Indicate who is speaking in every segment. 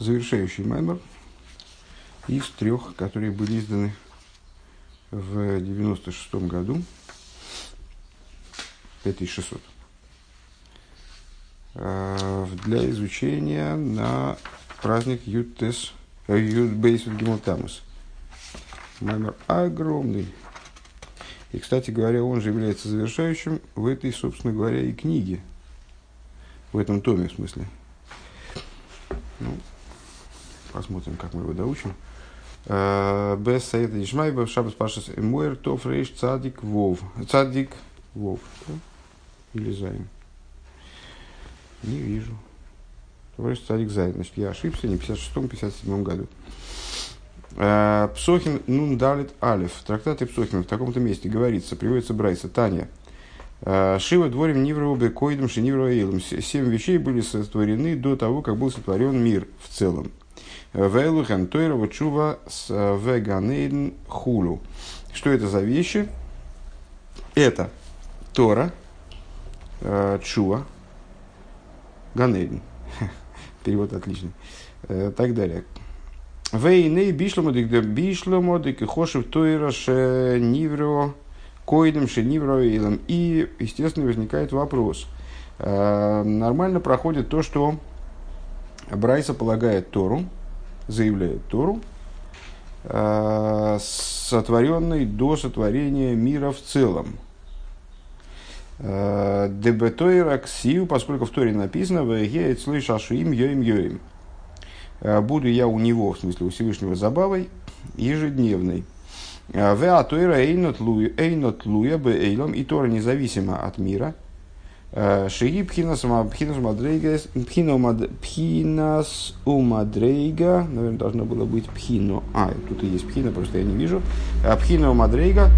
Speaker 1: завершающий маймер из трех, которые были изданы в 96 году, 5600, э, для изучения на праздник Ютес, Ютбейс Гималтамус. Маймер огромный. И, кстати говоря, он же является завершающим в этой, собственно говоря, и книге. В этом томе, в смысле. Ну, посмотрим, как мы его доучим. Э, Без Саида Ишмайба, Шабас Пашас Эмуэр, Тоф Рейш, Цадик, Вов. Цадик, Вов. Или Займ. Не вижу. Товарищ Цадик Займ. Значит, я ошибся, не в 56-57 году. Э, Псохин Нун Далит Алиф. В трактате Псохина в таком-то месте говорится, приводится Брайса Таня. «Э, Шива дворим Ниврова Бекоидом Шиниврова Эйлом. Семь вещей были сотворены до того, как был сотворен мир в целом. «Э, Вейлухен Тойрова Чува с Веганейден Хулу. Что это за вещи? Это Тора, Чува, Ганейден. Перевод отличный. Так далее. Вейны бишломодик да бишломодик и хошев тойра ше нивро коидом ше нивро илом. И, естественно, возникает вопрос. Э, нормально проходит то, что Брайса полагает Тору, заявляет Тору, э, сотворенный до сотворения мира в целом. Э, Дебетойра ксию, поскольку в Торе написано, «Вегеет слышаши им йоим йоим». Э, буду я у него, в смысле у Всевышнего, забавой ежедневной. Э, в атуэра эйнот луя бы эйлом, и Тора независимо от мира. Э, Шиги пхинас умадрейга, пхинас умадрейга, наверное, должно было быть пхино, а, тут и есть пхина, просто я не вижу. Пхина умадрейга,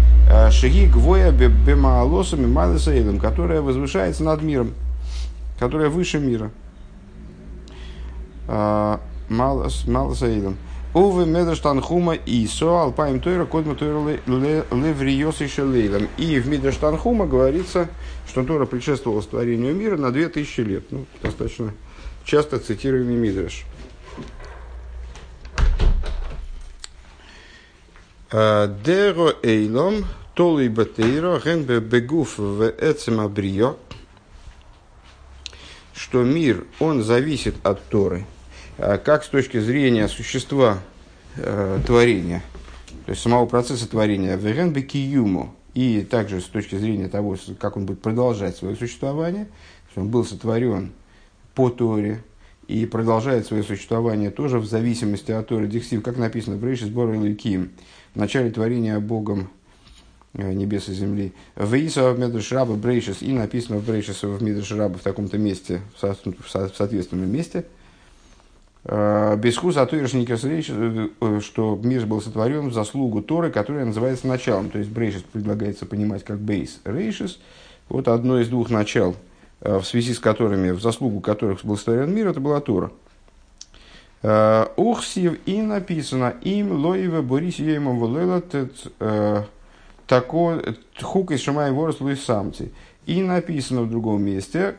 Speaker 1: шиги гвоя бемаалосами малеса эйлом, которая возвышается над миром, которая выше мира. Увы Медрештанхума Исо Алпаем Тойра Кодма Тойра Левриос и Шелейлом. И в Медрештанхума говорится, что Тора предшествовала творению мира на 2000 лет. Ну, достаточно часто цитируемый Мидреш. Деро Эйлом Толей Батейро Генбе Бегуф в Эцемабрио что мир, он зависит от Торы – как с точки зрения существа э, творения, то есть самого процесса творения, верен бекиюму, и также с точки зрения того, как он будет продолжать свое существование, он был сотворен по Торе и продолжает свое существование тоже в зависимости от Торы Диксив, как написано в Рейши сбора Иликим, в начале творения Богом э, небес и земли. Вейса в Медршраба Брейшис, и написано в Брейшис в Медршраба в таком-то месте, в соответственном месте – Э, Бесхус Атуиршника э, что мир был сотворен в заслугу Торы, которая называется началом. То есть Брейшис предлагается понимать как бейс рейшис. Вот одно из двух начал, э, в связи с которыми, в заслугу которых был сотворен мир, это была Тора. Ухсив и написано им лоеве борис еймом волела тако хук из шамай ворос луис самцы. И написано в другом месте,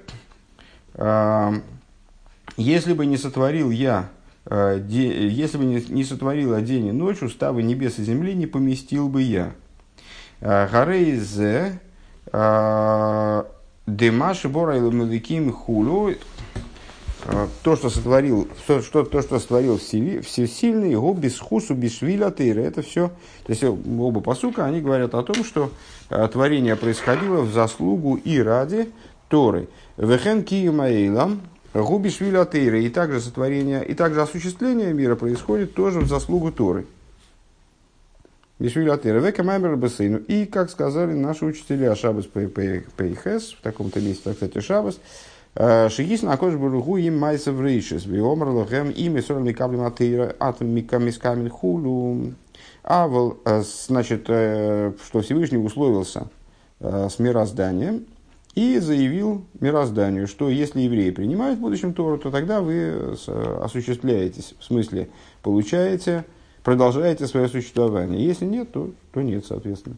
Speaker 1: если бы не сотворил я, э, если бы не сотворил день и ночь, уставы небес и земли не поместил бы я. Э, Гарейзе э, Демаши Бора Меликим Хулу то, что сотворил, что, что, то, что сотворил всесильный, его без хусу, без швиля это все. То есть оба посука, они говорят о том, что творение происходило в заслугу и ради Торы. Вехен киюмаэйлам, Губи Швиля Тейра, и также сотворение, и также осуществление мира происходит тоже в заслугу Торы. И, как сказали наши учителя Шабас Пейхес, в таком-то месте, кстати, Шабас, «Э, Шигис на кож бургу им майса в рейшес, биомар лохем ими сорли каблем атеира атом микамискамин хулу. А, э, значит, э, что Всевышний условился с мирозданием, и заявил мирозданию, что если евреи принимают в будущем Тору, то тогда вы осуществляетесь, в смысле получаете, продолжаете свое существование. Если нет, то, то нет, соответственно.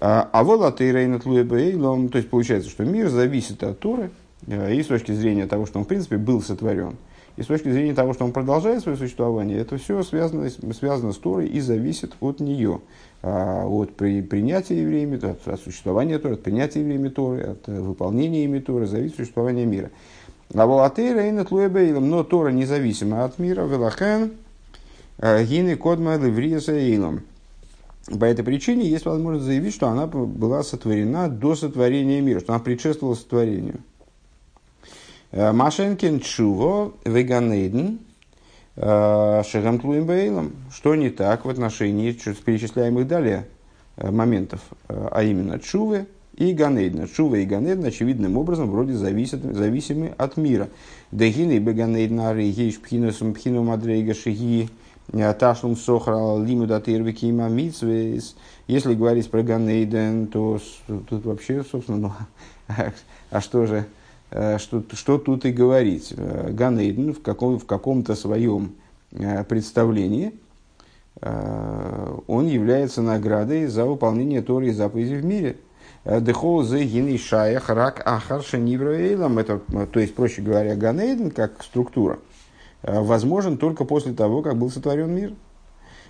Speaker 1: А вот от то есть получается, что мир зависит от Торы, э, и с точки зрения того, что он в принципе был сотворен, И с точки зрения того, что он продолжает свое существование, это все связано, связано с Торой и зависит от нее. А, от при, принятия евреями, от, от существования Торы, от принятия евреями Торы, от э, выполнения ими Торы, зависит существование мира. А волатейра и натлуэбейлом, но Тора независима от мира, велахен, э, гины кодма левриеса эйлом. По этой причине есть возможность заявить, что она была сотворена до сотворения мира, что она предшествовала сотворению. Э, Машенкин Чуво Веганейден э, Шегам Тлуим Что не так в отношении перечисляемых далее э, моментов, а именно Чувы и Ганейдна. Чува и Ганейдна очевидным образом вроде зависят, зависимы от мира. Дегины Беганейдна Аригейш Пхинусум Пхину Мадрейга Шиги Ташлум Сохра Лиму Датырвики Има Если говорить про Ганейден, то тут вообще, собственно, ну, а что же, Э, что, что тут и говорить. Э, Ганейден в, каком, в каком-то своем э, представлении он является наградой за выполнение Торы и заповедей в мире. Дехол зе гины шаях рак ахар. Это, то есть, проще говоря, Ганейден как структура возможен только после того, как был сотворен мир.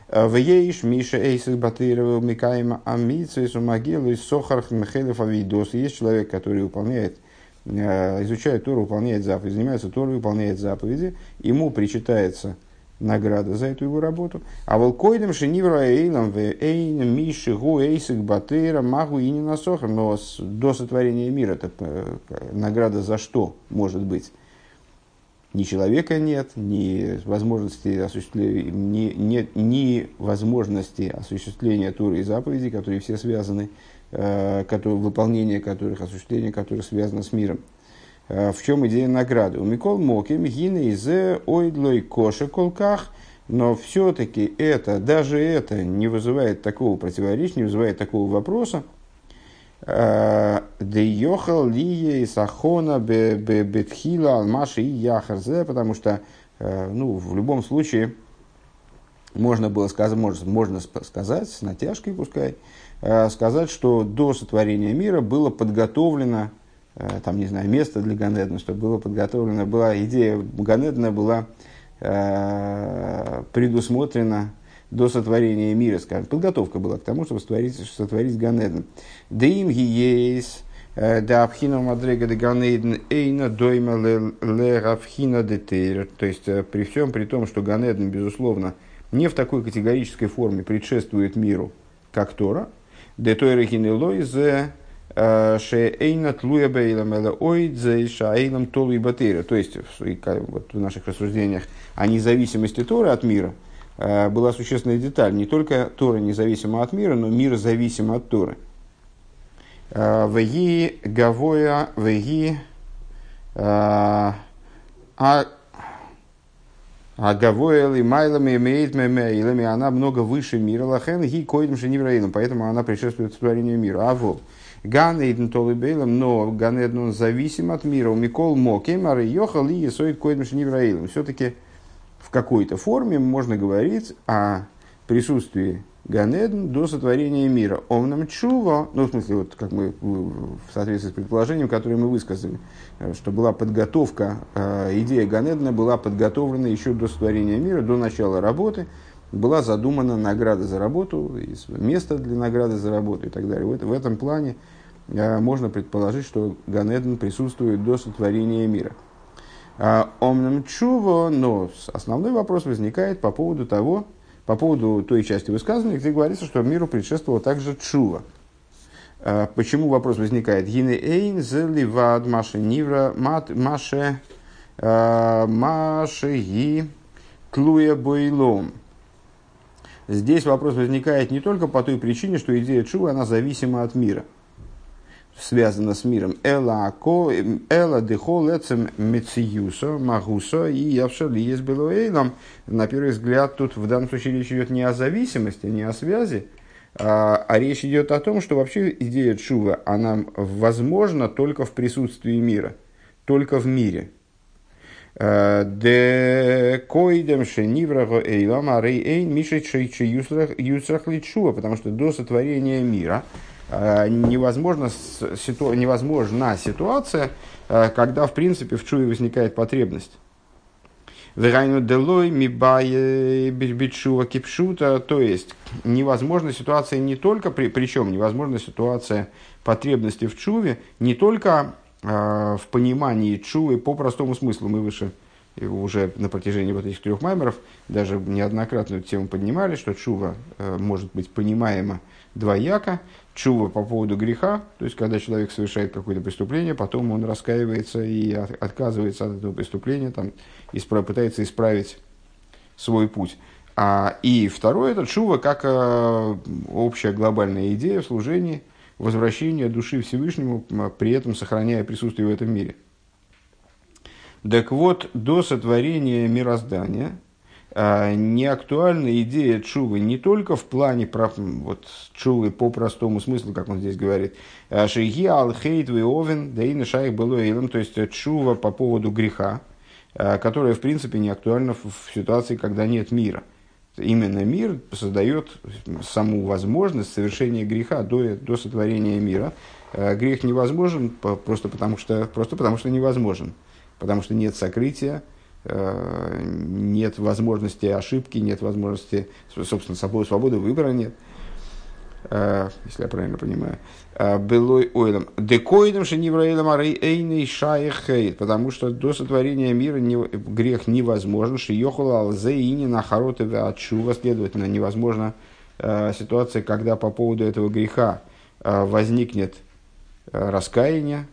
Speaker 1: В ейш Миша Эйсис Батырова Микаема Амитсвейсу Могилу Сохарх Михайлов Авидос. Есть человек, который выполняет Э, изучает Тору, выполняет заповеди, занимается Торой, выполняет заповеди, ему причитается награда за эту его работу. А волкойдем шенивра эйлам в эйн миши гу эйсик батыра магу и не насохр. Но до сотворения мира это э, награда за что может быть? Ни человека нет, ни возможности, осуществления, ни, нет, ни возможности осуществления Торы и заповедей, которые все связаны Э, которые, выполнение которых, осуществление которых связано с миром. Э, в чем идея награды? У Микол Моким гины из ойдлой коша колках, но все-таки это, даже это не вызывает такого противоречия, не вызывает такого вопроса. Э, Де йохал лие сахона бетхила алмаши и яхарзе, потому что ну, в любом случае можно было сказать, можно, можно сказать с натяжкой пускай, Э, сказать, что до сотворения мира было подготовлено, э, там, не знаю, место для Ганедна, что было подготовлено, была идея Ганедна была э, предусмотрена до сотворения мира, скажем, подготовка была к тому, чтобы сотворить, сотворить Ганеден. Да им есть да абхина мадрега де ганейден эйна дойма ле равхина де тейр. То есть, при всем при том, что Ганеден, безусловно, не в такой категорической форме предшествует миру, как Тора, Детойры гинелой зе шеэйна тлуя бейлам ойдзе шаэйлам толу и батыра. То есть, в наших рассуждениях о независимости Торы от мира была существенная деталь. Не только Тора независима от мира, но мир зависим от Торы. Веги гавоя, веги а а Гавоэл и Майлами имеет мемейлами, она много выше мира. Лахен ги койдем шенивраилом, поэтому она предшествует творению мира. А вот. Ган Эйден Толыбейлом, но Ган Эйден он зависим от мира. У Микол Мокем, а Йохал и Есоид койдем шенивраилом. Все-таки в какой-то форме можно говорить о присутствии Ганедн до сотворения мира. Омнам чува, ну, в смысле, вот как мы в соответствии с предположением, которое мы высказали, э, что была подготовка, э, идея Ганедна была подготовлена еще до сотворения мира, до начала работы, была задумана награда за работу, место для награды за работу и так далее. В, в этом плане э, можно предположить, что Ганедн присутствует до сотворения мира. Омнам чува, но основной вопрос возникает по поводу того, по поводу той части высказывания, где говорится, что миру предшествовала также чува. А, почему вопрос возникает? Гине эйн зеливад маше нивра маше а, маше ги тлуя бойлом. Здесь вопрос возникает не только по той причине, что идея чува, она зависима от мира – связано с миром. Эла ако, эла дехол эцем мециюсо, магусо и явшали есть белуэйлом. На первый взгляд, тут в данном случае речь идет не о зависимости, не о связи, а, а речь идет о том, что вообще идея чува, она возможна только в присутствии мира, только в мире. Э, де койдем шенивраго эйлам арей эйн мишет шейчи юсрах личува, потому что до сотворения мира – Э, невозможно, ситу, невозможна ситуация, э, когда, в принципе, в чуе возникает потребность. Верайну делой мибае бичува кипшута, то есть невозможна ситуация не только, при, причем невозможна ситуация потребности в чуве не только э, в понимании чувы по простому смыслу. Мы выше уже на протяжении вот этих трех маймеров даже неоднократно эту тему поднимали, что чува э, может быть понимаема двояко. Чува по поводу греха, то есть когда человек совершает какое-то преступление, потом он раскаивается и от, отказывается от этого преступления, там, исправ, пытается исправить свой путь. А, и второе, это чува как э, общая глобальная идея в служении, возвращения души Всевышнему, при этом сохраняя присутствие в этом мире. Так вот, до сотворения мироздания – а, не актуальна идея чувы не только в плане вот, чувы по простому смыслу, как он здесь говорит. А, Шейги алхейт овен, да и шайх было то есть чува по поводу греха, а, которая в принципе не актуальна в ситуации, когда нет мира. Именно мир создает саму возможность совершения греха до, до сотворения мира. Грех невозможен просто потому, что, просто потому что невозможен, потому что нет сокрытия, Э, нет возможности ошибки, нет возможности, собственно, собой свободы выбора нет, э, если я правильно понимаю. Э, Белой ойлом. Декоидом шенивраилом арей эйный шаехейт, потому что до сотворения мира грех невозможен, шиехула алзеини на харотове отчува, следовательно, невозможна ситуация, когда по поводу этого греха возникнет раскаяние,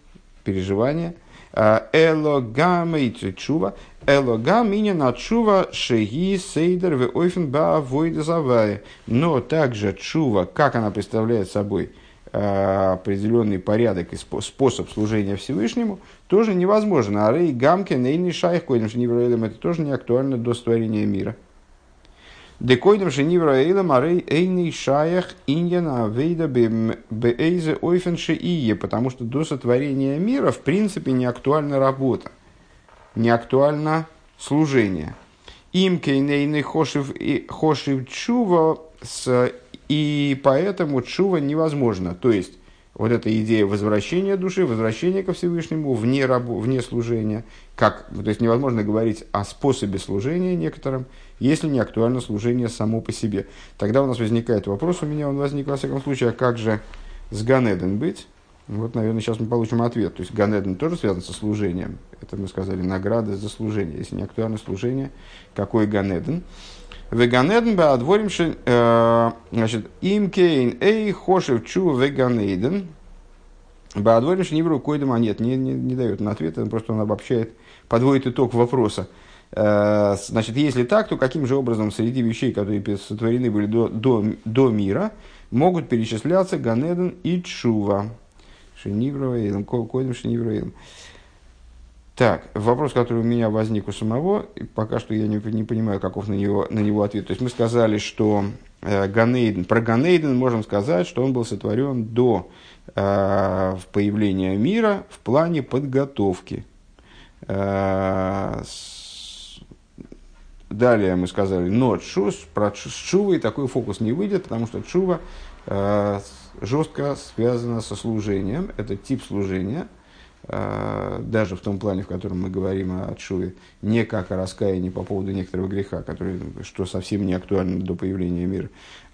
Speaker 1: переживание – Элогам чува, элогам меня на чува шеги сейдер в ойфен завая. Но также чува, как она представляет собой определенный порядок и способ служения Всевышнему, тоже невозможно. А рей гамке нейный шайх койдем шенивроэлем, это тоже не актуально до створения мира. Декойдем шенивроэлем арей эйный шайх иньяна вейда беэйзе ойфен шеие, потому что до сотворения мира в принципе не актуальна работа, не актуально служение. Им кейнейный хошив, хошив чува с и поэтому чува невозможно. То есть, вот эта идея возвращения души, возвращения ко Всевышнему вне, рабу, вне служения, как, то есть невозможно говорить о способе служения некоторым, если не актуально служение само по себе. Тогда у нас возникает вопрос, у меня он возник во всяком случае, а как же с Ганеден быть? Вот, наверное, сейчас мы получим ответ. То есть Ганеден тоже связан со служением. Это мы сказали, награда за служение. Если не актуально служение, какой Ганеден? Веганеден беадворим э, значит, им кейн эй хошев чу веганейден. Беадворим шнивру койдем, а нет, не, не, не дает на ответ, он просто он обобщает, подводит итог вопроса. Э, значит, если так, то каким же образом среди вещей, которые сотворены были до, до, до мира, могут перечисляться Ганеден и Чува? Шенивровейлом, койдем Шенивровейлом. Так, вопрос, который у меня возник у самого, и пока что я не, не понимаю, каков на него, на него ответ. То есть мы сказали, что э, Ганейден, про Ганейден можем сказать, что он был сотворен до э, появления мира в плане подготовки. Э, с, далее мы сказали, но чус, про чувой такой фокус не выйдет, потому что чува э, жестко связана со служением, это тип служения – Э, даже в том плане, в котором мы говорим о Шуве, не как о раскаянии по поводу некоторого греха, который, что совсем не актуально до появления мира,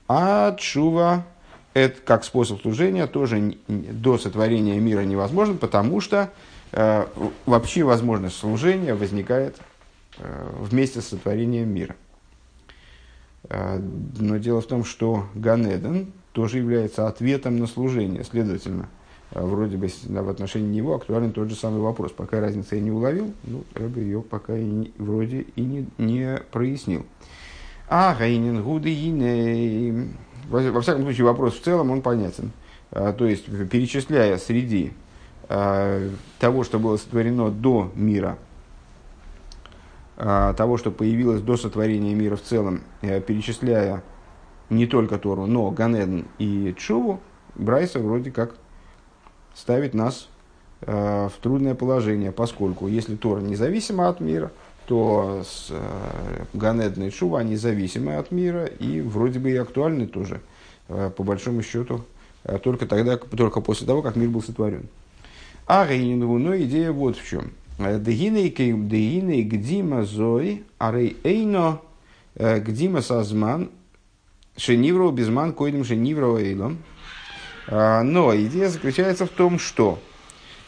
Speaker 1: а Шува это как способ служения тоже до сотворения мира невозможно, потому что э, вообще возможность служения возникает вместе с сотворением мира. Э, но дело в том, что Ганеден тоже является ответом на служение, следовательно – а вроде бы в отношении него актуален тот же самый вопрос. Пока разницы я не уловил, ну, я бы ее пока и не, вроде и не, не прояснил. А Гайнин Гуды во, всяком случае, вопрос в целом он понятен. То есть, перечисляя среди того, что было сотворено до мира, того, что появилось до сотворения мира в целом, а, перечисляя не только Тору, но Ганеден и Чуву, Брайса вроде как ставит нас э, в трудное положение, поскольку если Тора независима от мира, то с, э, Ганедна и Шува, они зависимы от мира и вроде бы и актуальны тоже, э, по большому счету, э, только тогда, только после того, как мир был сотворен. А но идея вот в чем. Дегиней гдима зой, арей эйно гдима сазман, шенивро безман койдем шенивро эйлом. Но идея заключается в том, что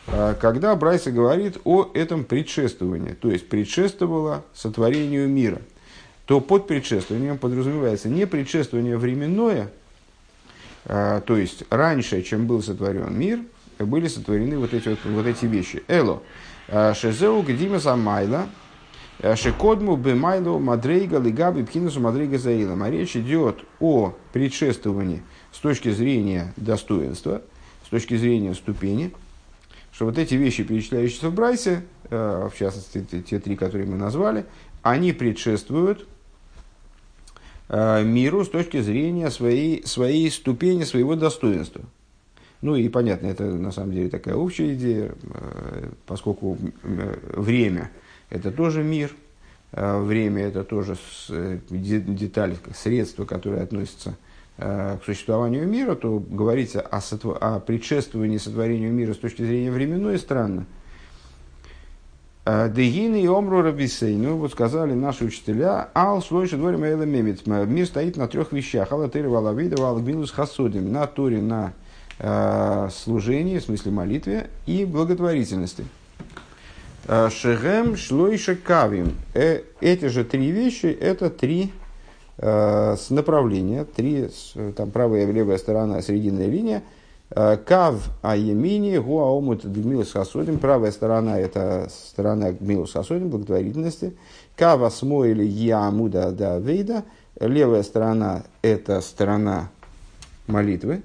Speaker 1: когда Брайса говорит о этом предшествовании, то есть предшествовало сотворению мира, то под предшествованием подразумевается не предшествование временное, то есть раньше, чем был сотворен мир, были сотворены вот эти, вот, вот эти вещи. Эло, Э, Шезеу Гдима Замайла, э, Шекодму Бемайлу Мадрейга Лигаби Пхинусу Мадрейга Заилом. А речь идет о предшествовании с точки зрения достоинства, с точки зрения ступени, что вот эти вещи, перечисляющиеся в Брайсе, э, в частности, те три, которые мы назвали, они предшествуют миру с точки зрения своей, своей ступени, своего достоинства. Ну и понятно, это на самом деле такая общая идея, э, поскольку э, время – это тоже мир, э, время – это тоже деталь, средство, которое относится к существованию мира, то говорить о, сотво- о предшествовании сотворению мира с точки зрения временной странно. Дегины и омру рабисей. Ну, вот сказали наши учителя, ал слойши дворим мемец. Мир стоит на трех вещах. Алла валавида валгмилус хасудим. На туре, на Э, служении, в смысле молитве, и благотворительности. Э, Шегем, шлойша, кавим. Э, эти же три вещи – это три с направления, три, там правая и левая сторона, срединная линия. Кав аемини, гуаомут гмилус хасодим. Правая сторона – это сторона гмилус хасодим, благотворительности. Кав асмо или ямуда да вейда. Левая сторона – это сторона молитвы,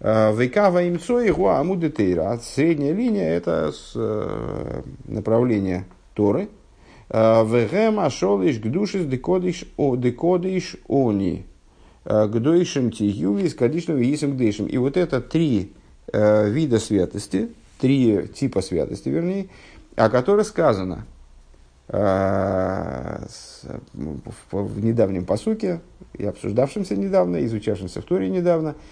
Speaker 1: Э, Вейкава имцо и гуа амудетейра. Средняя линия – это э, направление Торы. Э, Вегем ашолиш гдушис декодиш они. Гдойшим тиювис кадишным висим гдейшим. И вот это три вида святости, три типа святости, вернее, о которых сказано в недавнем посуке, и обсуждавшемся недавно, изучавшемся в Торе недавно –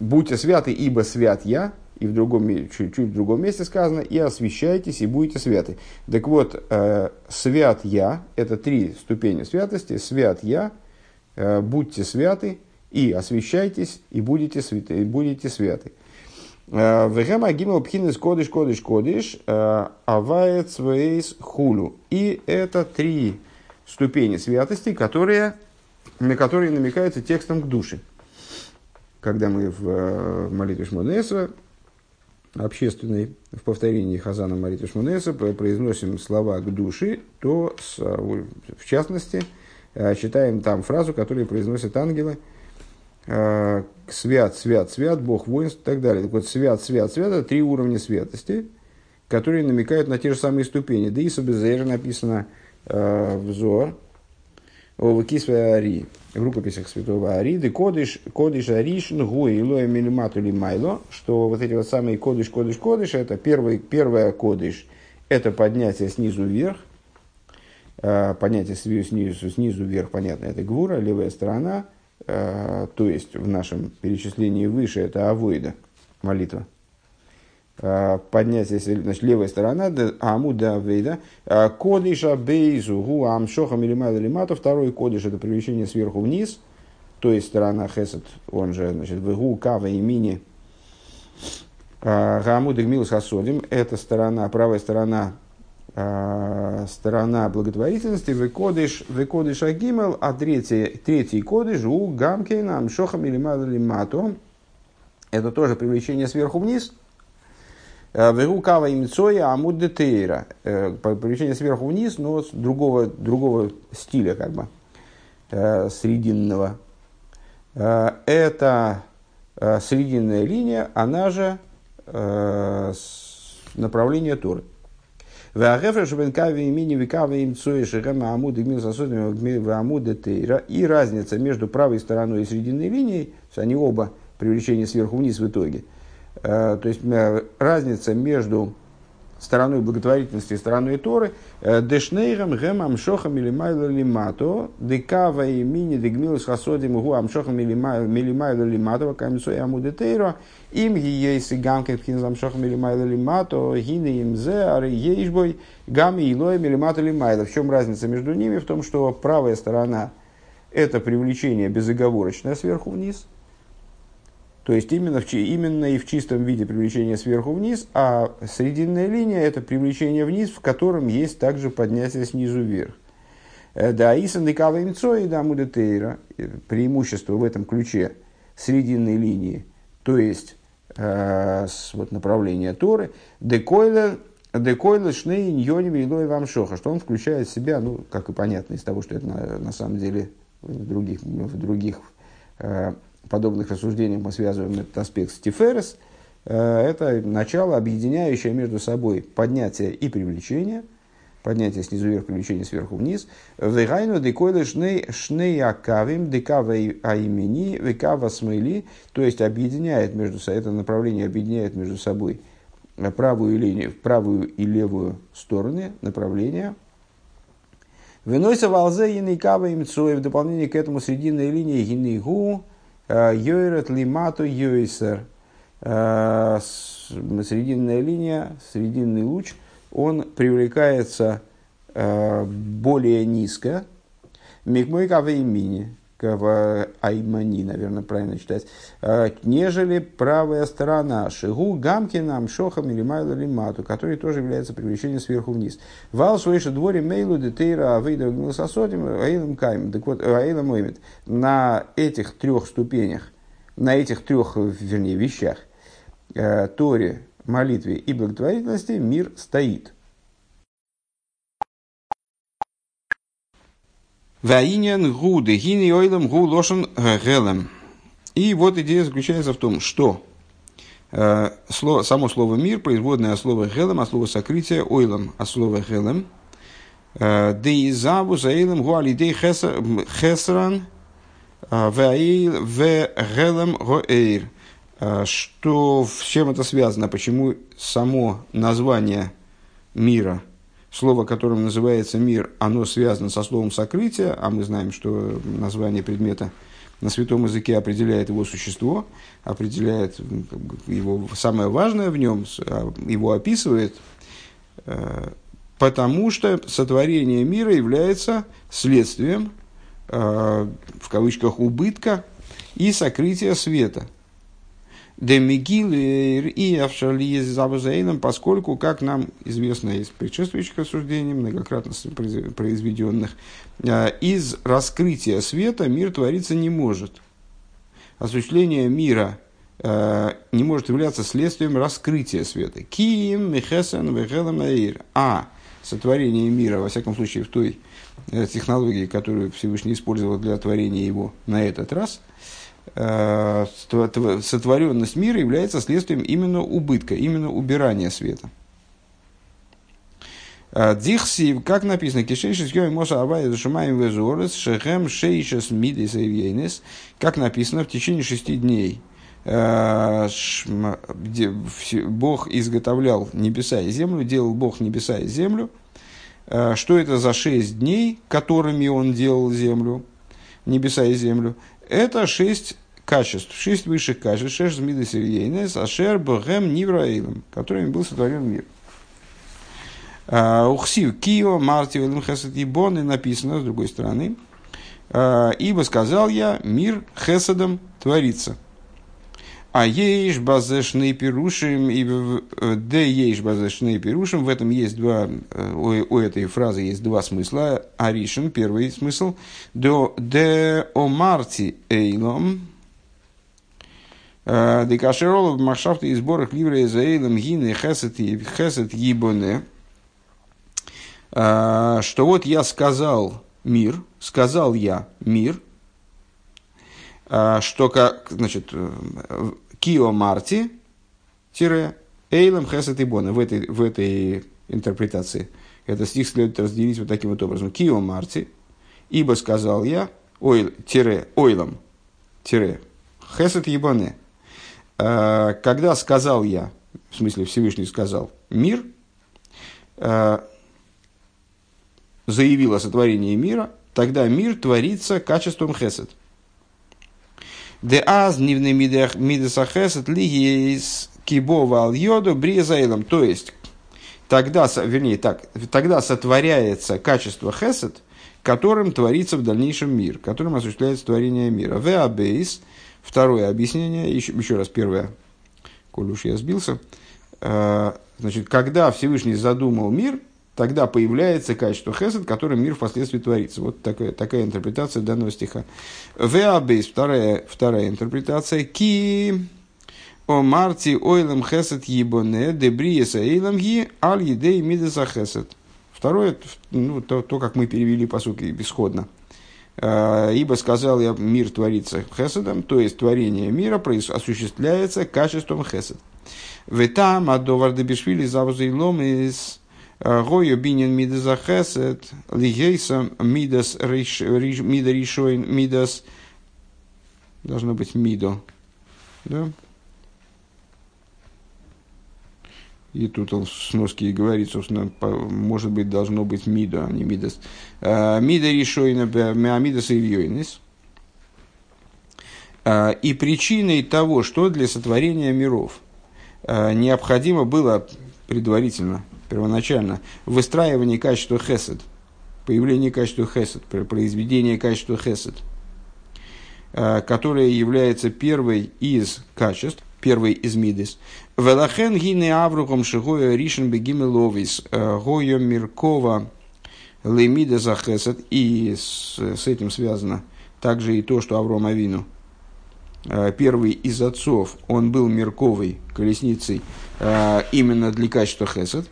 Speaker 1: будьте святы, ибо свят я, и в другом, чуть, чуть в другом месте сказано, и освящайтесь, и будете святы. Так вот, э, свят я, это три ступени святости, свят я, э, будьте святы, и освящайтесь, и будете, святы, и будете святы. Вегем агимел пхинес кодыш кодыш кодыш авает свейс хулю. И это три ступени святости, которые на которые намекается текстом к душе. Когда мы в э, молитве Шмонеса, общественной, в повторении Хазана молитвы Шмонеса, произносим слова к душе, то, э, в частности, э, читаем там фразу, которую произносят ангелы, свят, свят, свят, Бог воинств и так далее. Так вот, свят, свят, свят – это три уровня святости, которые намекают на те же самые ступени. Да и Собезер написано э, взор, о Кисве Ари, в рукописях святого Ари, да кодыш, кодыш Аришн, гу и лоя милимату ли майло, что вот эти вот самые кодыш, кодыш, кодыш, это первый, первое кодыш, это поднятие снизу вверх, а, поднятие снизу, снизу вверх, понятно, это гвура, левая сторона, а, то есть в нашем перечислении выше это авойда, молитва. А, поднятие, значит, левая сторона, амуда вейда, а, кодиша бейзу гу амшоха милимайда лимата, второй кодиш это привлечение сверху вниз, то есть сторона хесед, он же, значит, вегу кава мини, Гамуда Гмилус Хасодим, это сторона, правая сторона, сторона благотворительности, выкодыш, выкодыш агимел, а третий, третий кодыш у гамкейна амшоха милимайда лимато, это тоже привлечение сверху вниз – Э, Верукава имцоя амуд детейра. Э, привлечение сверху вниз, но с другого, другого стиля, как бы, э, срединного. Это срединная линия, она же направление Торы. И разница между правой стороной и срединной линией, они оба привлечение сверху вниз в итоге – то есть разница между стороной благотворительности, стороной Торы, э, дешнейгам гэм амшохам милимайла лимато, декава и мини дегмилус хасодим гу амшохам милимайла лимато, камисой амудетейро, им гиейсы гамкен пхин амшохам милимайла лимато, гины им зе, ары ейшбой, гами илой милимато лимайла. В чем разница между ними? В том, что правая сторона – это привлечение безоговорочное сверху вниз – то есть именно, в, именно и в чистом виде привлечение сверху вниз, а срединная линия – это привлечение вниз, в котором есть также поднятие снизу вверх. Э, да, Исан Декава Имцо и Дамуда Тейра, преимущество в этом ключе срединной линии, то есть э, с, вот, направление Торы, Декойла Декойла Шней Ньоним Илой Вам Шоха, что он включает в себя, ну, как и понятно из того, что это на, на самом деле в других, в других э, подобных рассуждениях мы связываем этот аспект с Тиферес, э, это начало, объединяющее между собой поднятие и привлечение, поднятие снизу вверх, привлечение сверху вниз. Вегайну декойлы шней акавим декава аимени векава смыли, то есть объединяет между собой, это направление объединяет между собой правую линию, правую и левую стороны направления. Выносится валзе и кава имцой в дополнение к этому срединной линии гинейгу Йойрет лимату йойсер. Э, срединная линия, срединный луч, он привлекается э, более низко. Мигмой кавеймини в Аймани, наверное, правильно читать, э, нежели правая сторона Шигу Гамкина Шохам или Майло Лимату, который тоже является привлечением сверху вниз. Вал свыше дворе Мейлу Детейра Авейда Гнилсасотим Аилам Кайм. Так вот, Аилам Оймит. На этих трех ступенях, на этих трех, вернее, вещах, э, Торе, молитве и благотворительности мир стоит. Ваинен гуды гини ойлем гу лошен гелем. И вот идея заключается в том, что э, слово, само слово мир, производное от слова гелем, от слова сокрытие, ойлем, от слова гелем. Э, Деизаву заилем гуалидей хесран э, ваил в гелем гоэйр. Э, что, с чем это связано? Почему само название мира – слово, которым называется мир, оно связано со словом сокрытие, а мы знаем, что название предмета на святом языке определяет его существо, определяет его самое важное в нем, а, его описывает, э, потому что сотворение мира является следствием, э, в кавычках, убытка и сокрытия света – Демигил и Авшали Забузаином, поскольку, как нам известно из предшествующих рассуждений, многократно произведенных, э, из раскрытия света мир твориться не может. Осуществление мира э, не может являться следствием раскрытия света. Киим, Мехесен, Вехелам Наир. А сотворение мира, во всяком случае, в той э, технологии, которую Всевышний использовал для творения его на этот раз – сотворенность мира является следствием именно убытка, именно убирания света. Э, Дихси, как написано, кишейшис йой моса авай зашумаем везорес, шехем шейшес мидис эвьейнес, как написано в течение шести дней. Э, Бог изготовлял небеса и землю, делал Бог небеса и землю. Что это за шесть дней, которыми он делал землю, небеса и землю? Это шесть качеств, шесть высших качеств, шесть змидес ильейнес, ашер богем нивраилом, которыми был сотворен мир. А, Ухсив кио марти велим хесед ибон, и написано с другой стороны, а, ибо сказал я, мир хеседом творится. А ейш базешный пирушим, и де ейш базешный пирушим, в этом есть два, э, у, у этой фразы есть два смысла. Аришин, первый смысл, до де омарти эйлом, э, Декашеролов Махшафты и сборах Ливра Израилем Гины Хесет Хесет Гибоне, э, что вот я сказал мир, сказал я мир, что как, значит, Кио Марти, тире, Эйлем Хесет Ибона. В этой, в этой интерпретации этот стих следует разделить вот таким вот образом. Кио Марти, ибо сказал я, ойл, тире, ойлом, тире, Хесет Ибоне. А, когда сказал я, в смысле Всевышний сказал, мир, э, заявил о сотворении мира, тогда мир творится качеством хесед. Де аз нивны мидеса хесед лигиес кибова ал йоду бризаилом. То есть, тогда, вернее, так, тогда сотворяется качество хесед, которым творится в дальнейшем мир, которым осуществляется творение мира. Веабейс, второе объяснение, еще, еще раз первое, коль уж я сбился, э, значит, когда Всевышний задумал мир, тогда появляется качество хесед, которым мир впоследствии творится. Вот такая, такая интерпретация данного стиха. Веабейс, вторая, вторая интерпретация, ки о марти ойлем хесед ебоне дебриеса эйлем ги аль едей мидеса хесед. Второе, ну, то, то, как мы перевели по сути исходно. А, Ибо сказал я, мир творится хеседом, то есть творение мира осуществляется качеством хесед. Ветам адовар дебишвили завзу лом из а, гою бинин мидаса хесед лигейса мидас мида ришоин мидас должно быть мидо, да? И тут он в сноске и говорит, собственно, может быть, должно быть мида, а не мидас. А, мида решойна миамидас и ильёйнис. А, и причиной того, что для сотворения миров а, необходимо было предварительно, первоначально, выстраивание качества хесед, появление качества хесед, произведение качества хесед, которое является первой из качеств, первый из Мидис. Велахен гине аврухом шигоя ришен бегимеловис э, гойо миркова лемида захесет. И с, с этим связано также и то, что Авром Авину, э, первый из отцов, он был мирковой колесницей э, именно для качества хесед.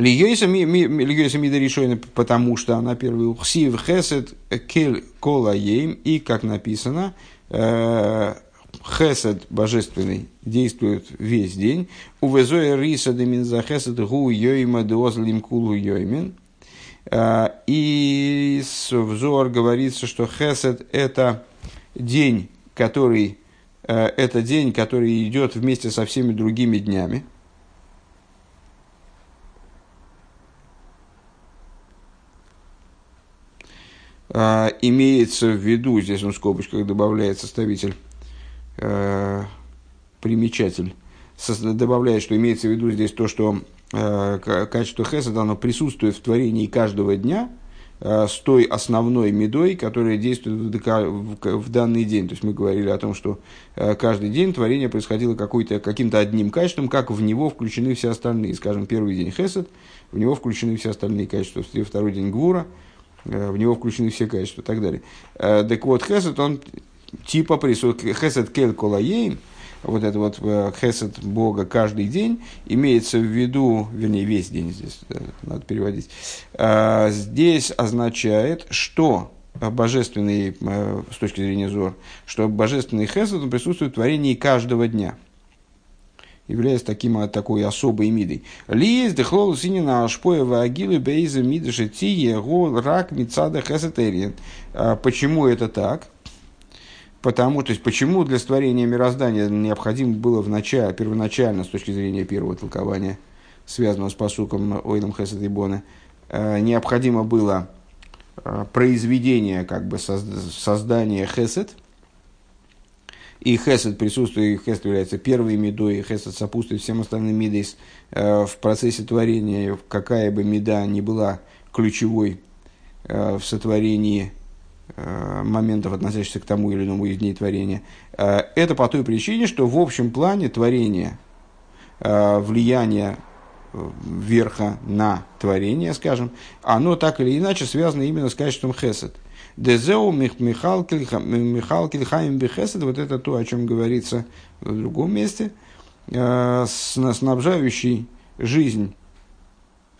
Speaker 1: Льёйса мида решойна, потому что она первый ухсив хесед кель кола ейм, и, как написано, хесед божественный действует весь день. У везоя риса демин за хесед гу йойма деозлим кулу йоймин. А, и в Зор говорится, что хесед это день, который э, это день, который идет вместе со всеми другими днями. Имеется в виду, здесь он в скобочках добавляет составитель, э, примечатель, добавляет, что имеется в виду здесь то, что э, качество хесед, оно присутствует в творении каждого дня э, с той основной медой, которая действует в, данный день. То есть мы говорили о том, что каждый день творение происходило каким-то одним качеством, как в него включены все остальные. Скажем, первый день хесед, в него включены все остальные качества, второй день гвура, в него включены все качества и так далее. Э, так вот, хесед, он типа присутствует хесед кель колаейм, вот это вот э, хесед Бога каждый день, имеется в виду, вернее, весь день здесь надо переводить, здесь означает, что божественный, э, с точки зрения Зор, что божественный хесед он присутствует в творении каждого дня являясь таким, а, такой особой мидой. Лиес дехлол синина ашпоя ваагилы бейза мидаши тие рак мицада хесетериен. А, почему это так? Потому, то есть, почему для створения мироздания необходимо было в начале, первоначально, с точки зрения первого толкования, связанного с посуком Ойлом Хесед и Бона, э, необходимо было э, произведение, как бы создание Хесед, и Хесед присутствует, и Хесед является первой медой, и Хесед сопутствует всем остальным медой э, в процессе творения, какая бы меда ни была ключевой в сотворении Э, моментов, относящихся к тому или иному из дней творения. Э, это по той причине, что в общем плане творение, э, влияние верха на творение, скажем, оно так или иначе связано именно с качеством хесед. Дезеу Михал Кильхаим Бехесед, вот это то, о чем говорится в другом месте, снабжающий жизнь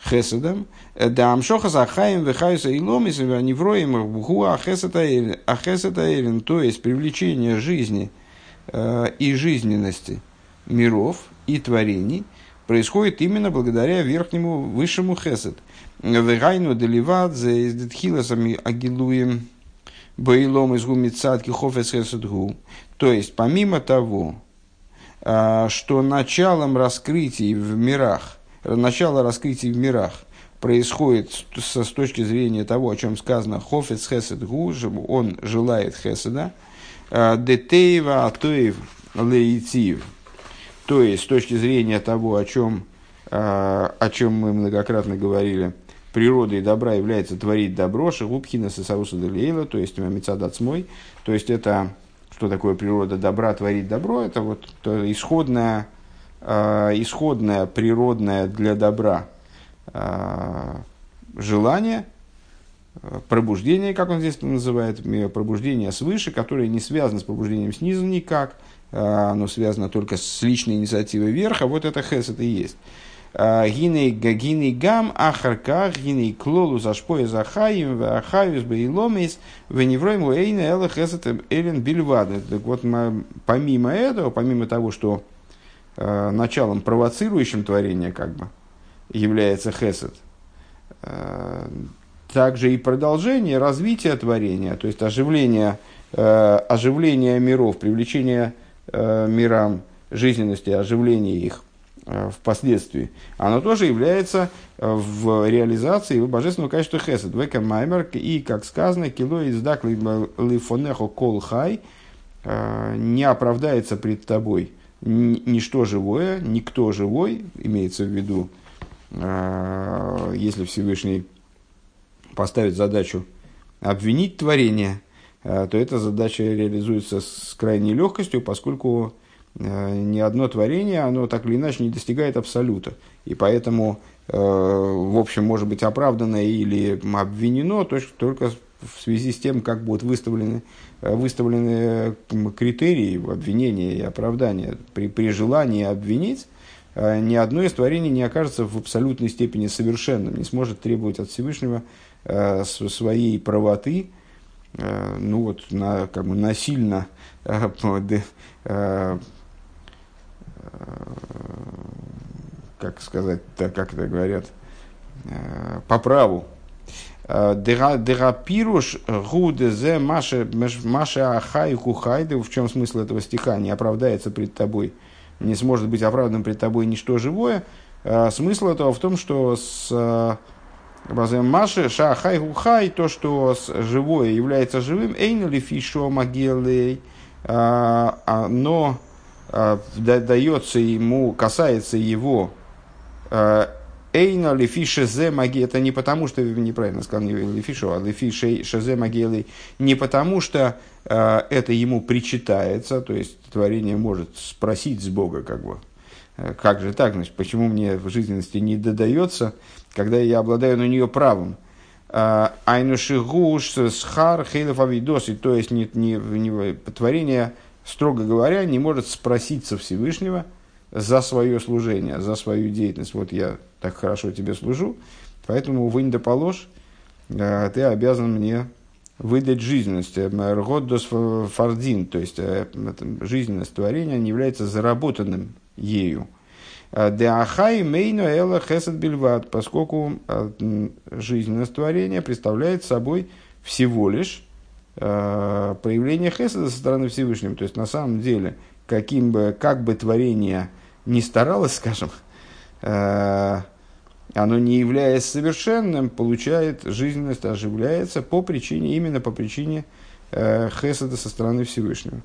Speaker 1: хеседом, да амшоха захаем вехайса и ломис невроем гуа ахесета то есть привлечение жизни э, и жизненности миров и творений происходит именно благодаря верхнему высшему хесед. Вегайну деливадзе из детхиласами агилуем бейлом из гумицатки хофес хесед гу. То есть, помимо того, э, что началом раскрытий в мирах начало раскрытия в мирах происходит с, с точки зрения того, о чем сказано «Хофец хесед гу», он желает хеседа, э, «Детеева атоев лейтив», то есть с точки зрения того, о чем, э, о чем мы многократно говорили, природой добра является творить добро, шагубхина сосауса делейла, то есть мецадацмой, то есть это что такое природа добра, творить добро, это вот то исходная, э, исходная природная для добра э, желание, э, пробуждение, как он здесь называет, пробуждение свыше, которое не связано с пробуждением снизу никак, оно связано только с личной инициативой верха, вот это хес это и есть. Э, гиней гагиней гам ахарках гиней клолу зашпоя захаим ахаюс бейломис веневройму эйна эла хесет элен бильвад. Так вот, помимо этого, помимо того, что э, началом провоцирующим творение как бы является хесед, также и продолжение развития творения, то есть оживление, оживление миров, привлечение мирам жизненности, оживление их Э, впоследствии, оно тоже является э, в реализации божественного качества хесед. Века маймер и, как сказано, кило издак лифонехо кол хай э, не оправдается пред тобой ничто живое, никто живой, имеется в виду, если Всевышний поставит задачу обвинить творение, то эта задача реализуется с крайней легкостью, поскольку Э, ни одно творение, оно так или иначе не достигает абсолюта. И поэтому, э, в общем, может быть оправдано или обвинено только в связи с тем, как будут выставлены, э, выставлены критерии обвинения и оправдания. При, при желании обвинить, ни одно из творений не окажется в абсолютной степени совершенным, не сможет требовать от Всевышнего своей правоты, ну вот, на, как бы насильно как сказать, так как это говорят, э, по праву. Э, Дерапируш гудезе маша ахай кухайды. В чем смысл этого стиха? Не оправдается пред тобой, не сможет быть оправдан пред тобой ничто живое. Э, смысл этого в том, что с Маши шахай гухай, то, что живое является живым, эйн ли фишо могилей, но дается ему, касается его Эйна лефише зе маги, это не потому, что, неправильно сказал, не лефишу, а лефише шезе магелы, не потому, что э, это ему причитается, то есть творение может спросить с Бога, как бы, как же так, значит, почему мне в жизненности не додается, когда я обладаю на нее правом. Айнушигуш схар хейлов авидоси, то есть не, не, не, творение, строго говоря, не может спросить со Всевышнего – за свое служение, за свою деятельность. Вот я так хорошо тебе служу, поэтому вынь да положь, э, ты обязан мне выдать жизненность. Э, Ргоддос фардин, то есть э, жизненность творения не является заработанным ею. Деахай мейно эла хесед бельват, поскольку жизненность творения представляет собой всего лишь проявление хеседа со стороны Всевышнего. То есть на самом деле, каким бы, как бы творение не старалось, скажем, оно не являясь совершенным, получает жизненность, оживляется по причине, именно по причине хесада со стороны Всевышнего.